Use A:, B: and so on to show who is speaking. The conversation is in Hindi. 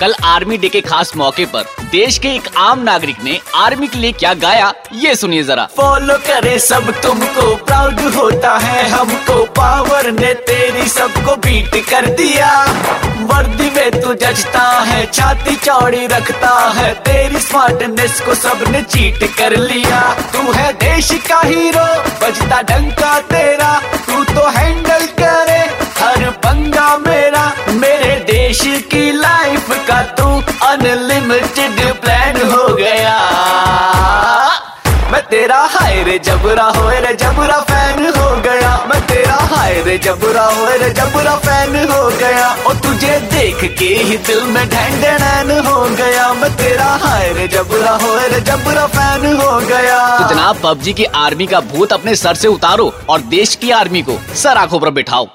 A: कल आर्मी डे के खास मौके पर देश के एक आम नागरिक ने आर्मी के लिए क्या गाया, ये सुनिए जरा।
B: फॉलो करे सब तुमको प्राउड होता है हमको पावर ने तेरी सबको बीट कर दिया। वर्दी में तू जजता है, छाती चौड़ी रखता है, तेरी स्मार्टनेस को सबने चीट कर लिया। तू है देश का हीरो बजता डंका तेरा लाइफ का तू अनलिमिटेड प्लान हो गया। मैं तेरा हाय रे जबरा होए रे जबरा फ़ैन हो गया। मैं तेरा हाय रे जबरा होए रे जबरा फ़ैन हो गया। और तुझे देख के ही दिल में ढैंडन हो गया। मैं तेरा हाय रे जबरा हो रे जबरा फ़ैन हो गया।
A: तो जनाब, पबजी की आर्मी का भूत अपने सर से उतारो और देश की आर्मी को सर आँखों पर बिठाओ।